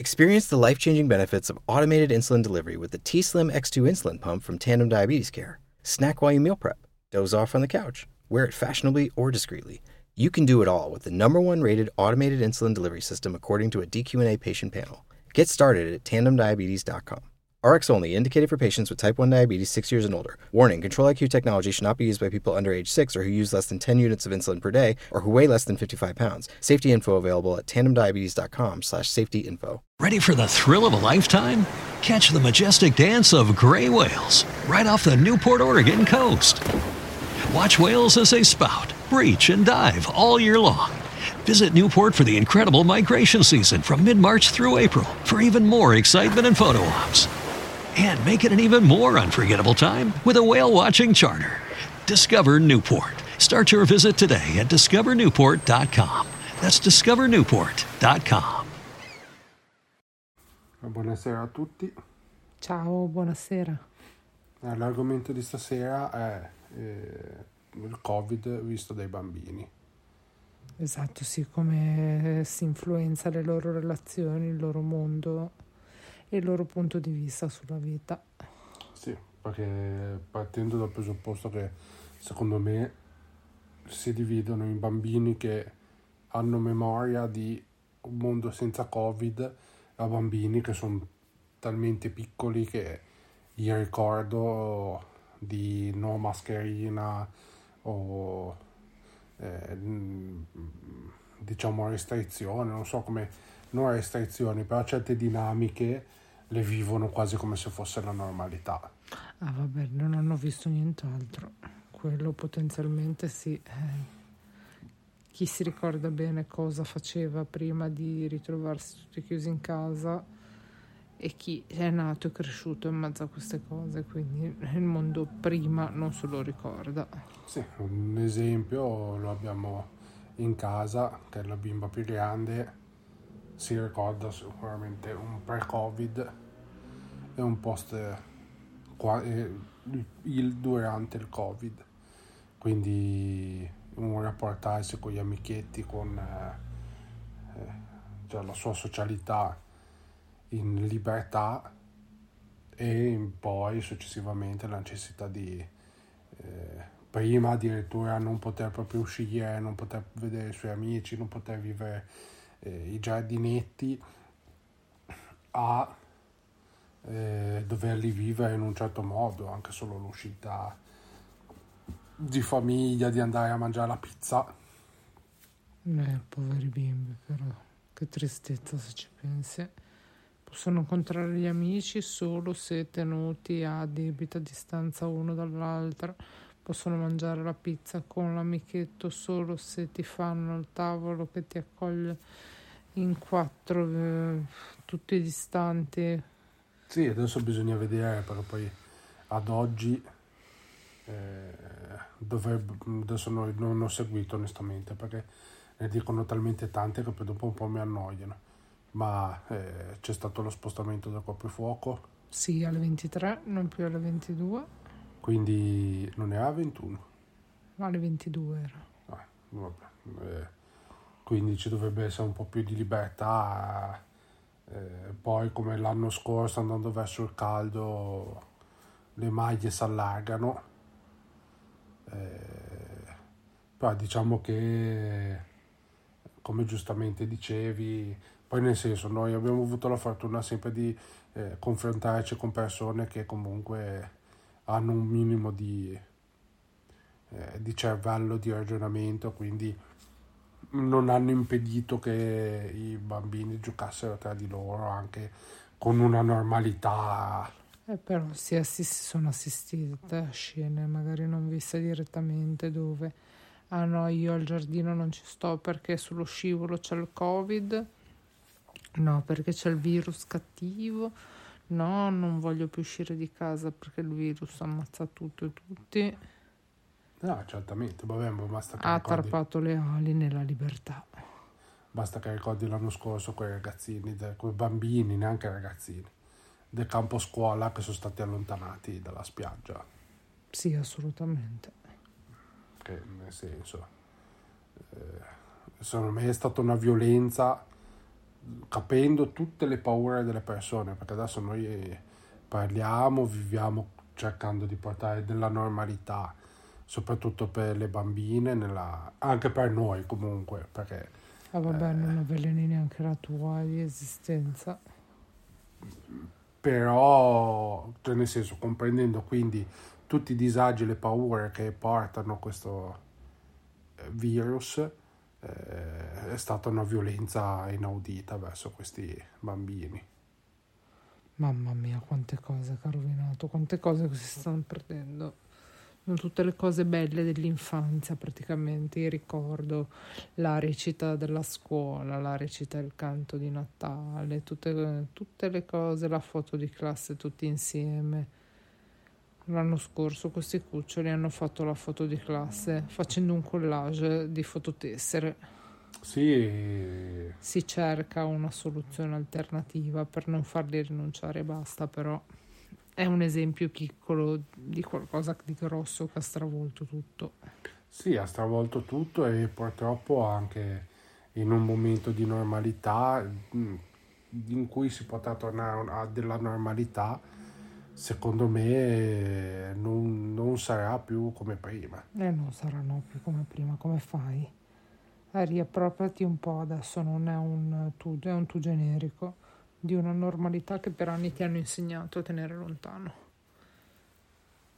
Experience the life changing benefits of automated insulin delivery with the T Slim X2 insulin pump from Tandem Diabetes Care. Snack while you meal prep, doze off on the couch, wear it fashionably or discreetly. You can do it all with the number one rated automated insulin delivery system according to a DQ&A patient panel. Get started at tandemdiabetes.com. RX only, indicated for patients with type 1 diabetes 6 years and older. Warning Control IQ technology should not be used by people under age 6 or who use less than 10 units of insulin per day or who weigh less than 55 pounds. Safety info available at tandemdiabetes.com slash safety info. Ready for the thrill of a lifetime? Catch the majestic dance of gray whales right off the Newport, Oregon coast. Watch whales as they spout, breach, and dive all year long. Visit Newport for the incredible migration season from mid March through April for even more excitement and photo ops. And make it an even more unforgettable time with a whale watching charter. Discover Newport. Start your visit today at discovernewport.com. That's discovernewport.com. Buonasera a tutti. Ciao, buonasera. Eh, L'argomento di stasera è eh, il Covid visto dai bambini. Esatto, sì, come si influenza le loro relazioni, il loro mondo il loro punto di vista sulla vita. Sì, perché partendo dal presupposto che secondo me si dividono in bambini che hanno memoria di un mondo senza Covid a bambini che sono talmente piccoli che gli ricordo di no mascherina o eh, diciamo restrizioni, non so come, non restrizioni, però certe dinamiche le vivono quasi come se fosse la normalità. Ah, vabbè, non hanno visto nient'altro. Quello potenzialmente sì. Eh, chi si ricorda bene cosa faceva prima di ritrovarsi tutti chiusi in casa e chi è nato e cresciuto in mezzo a queste cose, quindi il mondo prima non se lo ricorda. Sì, un esempio lo abbiamo in casa, che è la bimba più grande, si ricorda sicuramente un pre-Covid e un post il durante il Covid. Quindi un rapportarsi con gli amichetti, con eh, eh, cioè la sua socialità in libertà e poi successivamente la necessità di eh, prima addirittura non poter proprio uscire, non poter vedere i suoi amici, non poter vivere eh, i giardinetti a eh, doverli vivere in un certo modo, anche solo l'uscita di famiglia, di andare a mangiare la pizza. Eh, poveri bimbi, però, che tristezza se ci pensi. Possono incontrare gli amici solo se tenuti a debita distanza uno dall'altro. Possono mangiare la pizza con l'amichetto solo se ti fanno il tavolo che ti accoglie in quattro, eh, tutti distanti. Sì, adesso bisogna vedere, però poi ad oggi eh, dovrebbe, adesso non, non ho seguito onestamente perché ne dicono talmente tante che poi dopo un po' mi annoiano. Ma eh, c'è stato lo spostamento del coprifuoco, Sì, alle 23, non più alle 22, quindi non era 21. ma alle 22 era. Ah, vabbè, eh, quindi ci dovrebbe essere un po' più di libertà. eh, poi, come l'anno scorso, andando verso il caldo, le maglie si allargano. Eh, però diciamo che, come giustamente dicevi, poi nel senso, noi abbiamo avuto la fortuna sempre di eh, confrontarci con persone che comunque hanno un minimo di, eh, di cervello, di ragionamento, quindi non hanno impedito che i bambini giocassero tra di loro anche con una normalità. Eh, però si assist- sono assistite a scene magari non viste direttamente dove ah no io al giardino non ci sto perché sullo scivolo c'è il covid no perché c'è il virus cattivo no non voglio più uscire di casa perché il virus ammazza tutto e tutti. No, certamente, vabbè, ma basta che, ha ricordi, tarpato le ali nella libertà. Basta che ricordi l'anno scorso quei ragazzini, quei bambini, neanche ragazzini, del campo scuola che sono stati allontanati dalla spiaggia. sì assolutamente. Che nel senso eh, secondo me è stata una violenza capendo tutte le paure delle persone, perché adesso noi parliamo, viviamo cercando di portare della normalità, soprattutto per le bambine, nella, anche per noi comunque, perché... Ah vabbè, eh, non avveleni neanche la tua esistenza. Però, cioè nel senso, comprendendo quindi tutti i disagi e le paure che portano questo eh, virus, eh, è stata una violenza inaudita verso questi bambini. Mamma mia, quante cose che ha rovinato, quante cose che si stanno perdendo. Tutte le cose belle dell'infanzia, praticamente. Io ricordo la recita della scuola, la recita del canto di Natale, tutte, tutte le cose, la foto di classe tutti insieme. L'anno scorso questi cuccioli hanno fatto la foto di classe facendo un collage di fototessere. Sì. Si cerca una soluzione alternativa per non farli rinunciare basta, però è un esempio piccolo di qualcosa di grosso che ha stravolto tutto. Sì, ha stravolto tutto e purtroppo anche in un momento di normalità mm, in cui si potrà tornare a della normalità, secondo me non, non sarà più come prima. Eh, non saranno più come prima, come fai? Eh, riappropriati un po' adesso, non è un tu, è un tu generico di una normalità che per anni ti hanno insegnato a tenere lontano.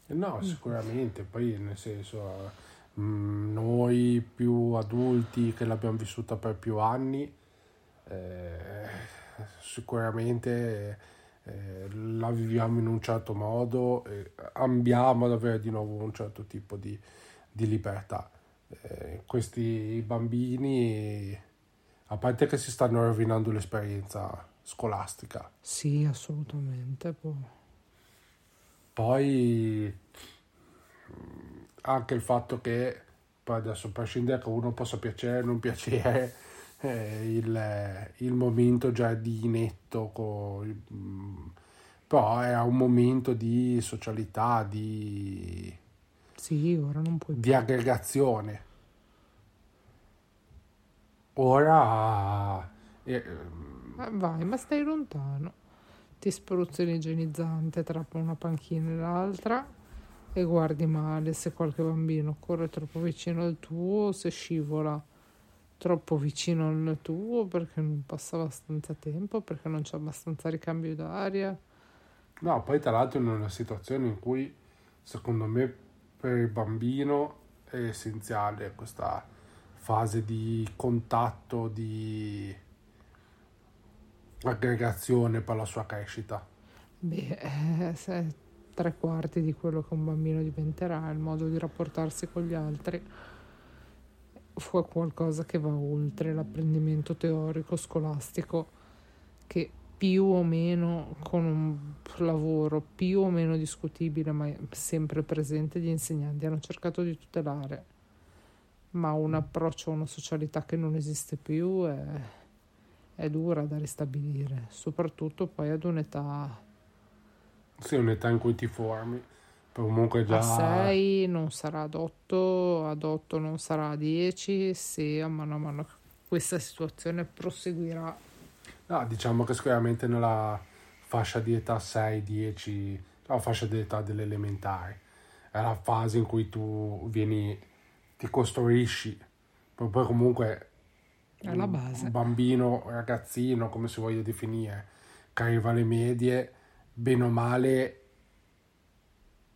No, mm. sicuramente, poi nel senso, mm, noi più adulti che l'abbiamo vissuta per più anni, eh, sicuramente eh, la viviamo in un certo modo e ambiamo ad avere di nuovo un certo tipo di, di libertà eh, questi bambini, a parte che si stanno rovinando l'esperienza scolastica. Sì, assolutamente. Poi anche il fatto che, poi adesso a prescindere che uno possa piacere o non piacere, eh, il, il, momento già di netto, con, mm, però era un momento di socialità, di sì, ora non puoi Di aggregazione. Ora... Eh, vai, ma stai lontano. Ti spruzzi l'igienizzante tra una panchina e l'altra e guardi male se qualche bambino corre troppo vicino al tuo, se scivola troppo vicino al tuo perché non passa abbastanza tempo, perché non c'è abbastanza ricambio d'aria. No, poi tra l'altro in una situazione in cui secondo me per il bambino è essenziale questa fase di contatto, di aggregazione per la sua crescita. Beh, eh, se tre quarti di quello che un bambino diventerà, il modo di rapportarsi con gli altri fu qualcosa che va oltre l'apprendimento teorico scolastico che più o meno con un lavoro più o meno discutibile, ma sempre presente, gli insegnanti hanno cercato di tutelare. Ma un approccio a una socialità che non esiste più è, è dura da ristabilire, soprattutto poi ad un'età. Sì, un'età in cui ti formi. Comunque già... A 6 non sarà ad 8, ad 8 non sarà a 10, se a mano a mano questa situazione proseguirà No, diciamo che sicuramente nella fascia di età 6-10, la fascia di età dell'elementare, è la fase in cui tu vieni, ti costruisci, poi comunque è la base. un bambino, ragazzino, come si voglia definire, che arriva alle medie, bene o male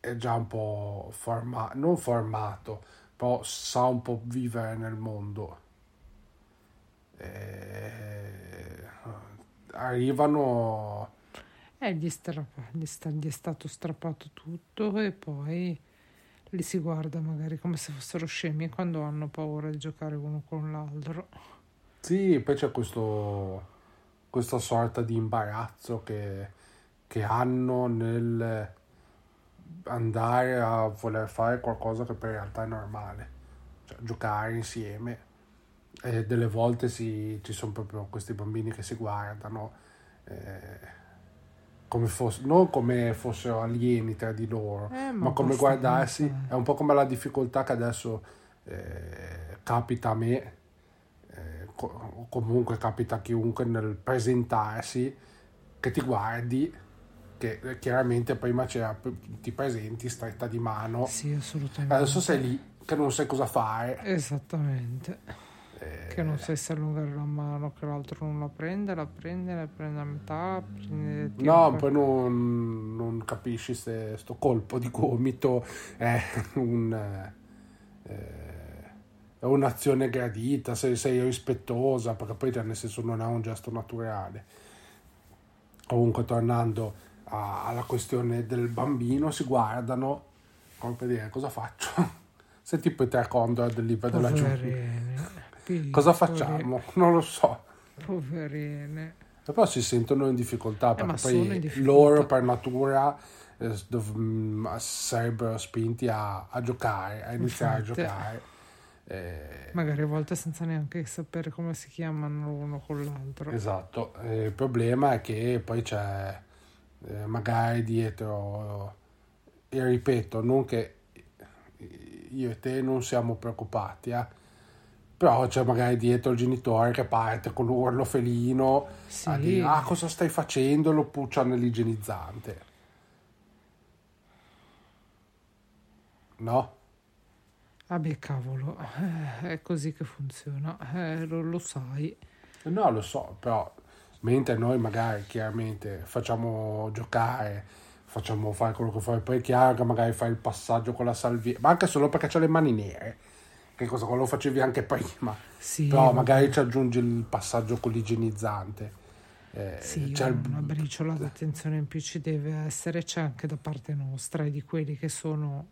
è già un po' formato, non formato, però sa un po' vivere nel mondo. E arrivano... Eh, gli, strappa, gli, sta, gli è stato strappato tutto e poi li si guarda magari come se fossero scemi quando hanno paura di giocare uno con l'altro. Sì, poi c'è questo, questa sorta di imbarazzo che, che hanno nel andare a voler fare qualcosa che per realtà è normale, cioè giocare insieme. E delle volte si, ci sono proprio questi bambini che si guardano eh, come fosse, non come fossero alieni tra di loro, eh, ma, ma come guardarsi, è un po' come la difficoltà che adesso eh, capita a me eh, co- comunque capita a chiunque nel presentarsi che ti guardi che eh, chiaramente prima c'era ti presenti stretta di mano Sì, assolutamente. adesso sei lì che non sai cosa fare Esattamente. Eh, Che non sai se allungare la mano, che l'altro non la prende, la prende, la prende a metà, prende no poi non, non capisci se sto colpo di gomito è un eh, è un'azione gradita se sei rispettosa perché poi nel senso non è un gesto naturale comunque tornando alla questione del bambino si guardano come per dire cosa faccio se tipo i tre condor del libro della giungla cosa facciamo? non lo so Poverine. però si sentono in difficoltà Eh, perché in poi difficoltà. loro per natura eh, dov- mm, sarebbero spinti a, a giocare, a iniziare Infatti. a giocare. Eh, Magari a volte senza neanche sapere come si chiamano l'uno con l'altro. esatto, Eh, il problema è che poi c'è eh, magari dietro, e ripeto, non che io e te non siamo preoccupati, eh, però c'è magari dietro il genitore che parte con l'urlo felino Sì. a dire ah cosa stai facendo lo puccia nell'igienizzante no? Ah beh, cavolo, eh, è così che funziona, eh, lo, lo sai. no lo so però mentre noi magari chiaramente facciamo giocare facciamo fare quello che fai. Poi è chiaro che magari fai il passaggio con la salvia ma anche solo perché c'ha le mani nere. Che cosa quello lo facevi anche prima. Sì, però magari ci aggiungi il passaggio con l'igienizzante. Eh, Sì, c'è il- una briciola d'attenzione in più ci deve essere, c'è anche da parte nostra e di quelli che sono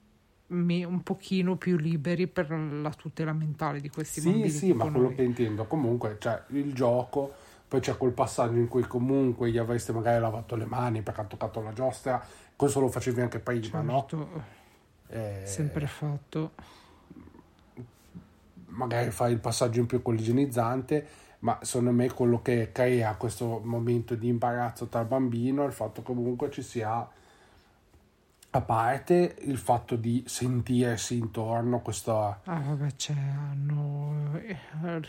un pochino più liberi per la tutela mentale di questi Sì, bambini. sì, tipo ma quello noi. che intendo, comunque, cioè, il gioco, poi c'è quel passaggio in cui comunque gli avreste magari lavato le mani perché ha toccato la giostra, questo lo facevi anche prima, no? Certo, Eh, sempre fatto. magari fai il passaggio in più con l'igienizzante, ma secondo me quello che crea questo momento di imbarazzo tra il bambino è il fatto che comunque ci sia, a parte il fatto di sentirsi intorno questo... Ah, vabbè, c'è, hanno eh,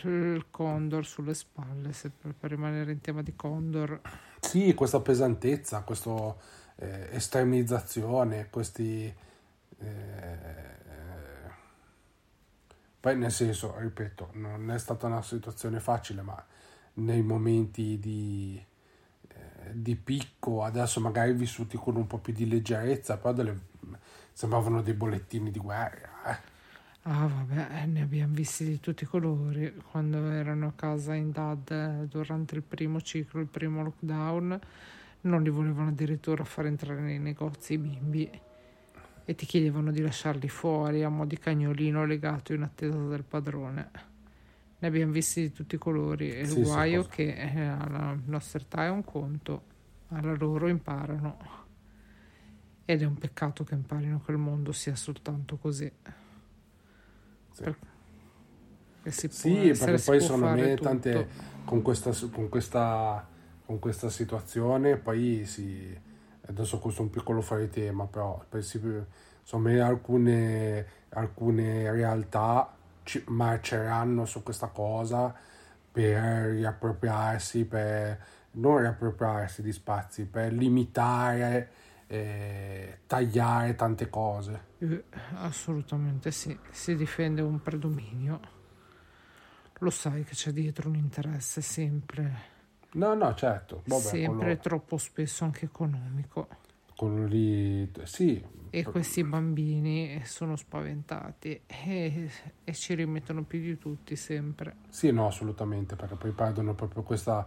il Condor sulle spalle, sempre per rimanere in tema di Condor. Sì, questa pesantezza, questa estremizzazione, questi... eh, poi nel senso, ripeto, non è stata una situazione facile, ma nei momenti di, eh, di picco, adesso magari vissuti con un po' più di leggerezza, però delle- sembravano dei bollettini di guerra. eh. Ah, vabbè, eh, ne abbiamo visti di tutti i colori. Quando erano a casa in DAD eh, durante il primo ciclo, il primo lockdown, non li volevano addirittura far entrare nei negozi i bimbi e ti chiedevano di lasciarli fuori a mo' di cagnolino legato in attesa del padrone. Ne abbiamo visti di tutti i colori e Sì, il sì, guaio cosa- che eh, alla nostra età è un conto, alla loro imparano. Ed è un peccato che imparino che il mondo sia soltanto così. Sì. Per- si può Sì, perché poi secondo fare me tutto. tante con questa, con questa, con questa situazione poi si adesso questo è un piccolo fuori tema però poi si, insomma alcune, alcune realtà ci marceranno su questa cosa per riappropriarsi per non riappropriarsi di spazi per limitare eh, tagliare tante cose Eh, assolutamente sì, si difende un predominio. Lo sai che c'è dietro un interesse sempre, no no certo vabbè, sempre quello- troppo spesso anche economico. Lì sì E questi bambini sono spaventati e, e ci rimettono più di tutti sempre. Sì, no, assolutamente, perché poi perdono proprio questa,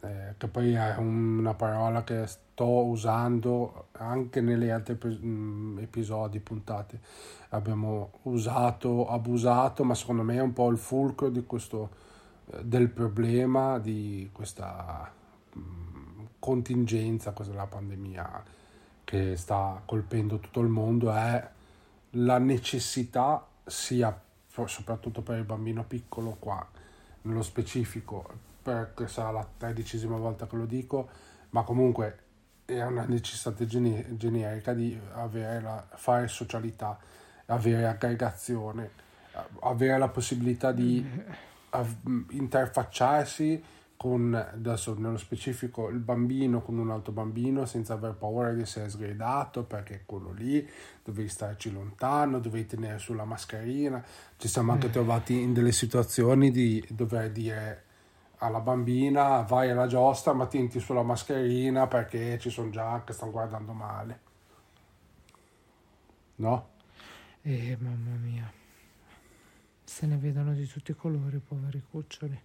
eh, che poi è una parola che sto usando anche nelle altre mh, episodi, puntate. Abbiamo usato, abusato, ma secondo me è un po' il fulcro di questo, eh, del problema di questa mh, contingenza, questa della pandemia che sta colpendo tutto il mondo, è la necessità sia soprattutto per il bambino piccolo qua nello specifico perché sarà la tredicesima volta che lo dico ma comunque è una necessità gene- generica di avere la, fare socialità avere aggregazione avere la possibilità di interfacciarsi con, adesso nello specifico, il bambino con un altro bambino senza aver paura di essere sgridato perché quello lì dovevi starci lontano, dovevi tenere sulla mascherina. Ci siamo anche mm. trovati in delle situazioni di dover dire alla bambina vai alla giostra ma tienti sulla mascherina perché ci sono già che stanno guardando male. No? Eh, mamma mia. Se ne vedono di tutti i colori, poveri cuccioli.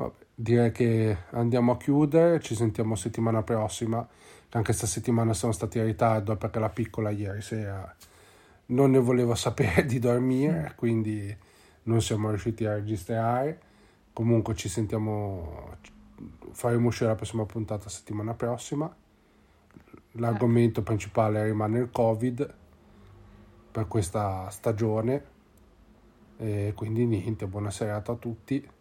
Vabbè, direi che andiamo a chiudere, ci sentiamo settimana prossima, che anche questa settimana siamo stati in ritardo perché la piccola ieri sera non ne voleva sapere di dormire, quindi non siamo riusciti a registrare. Comunque ci sentiamo, faremo uscire la prossima puntata settimana prossima. L'argomento principale rimane il Covid per questa stagione. E quindi niente, buona serata a tutti.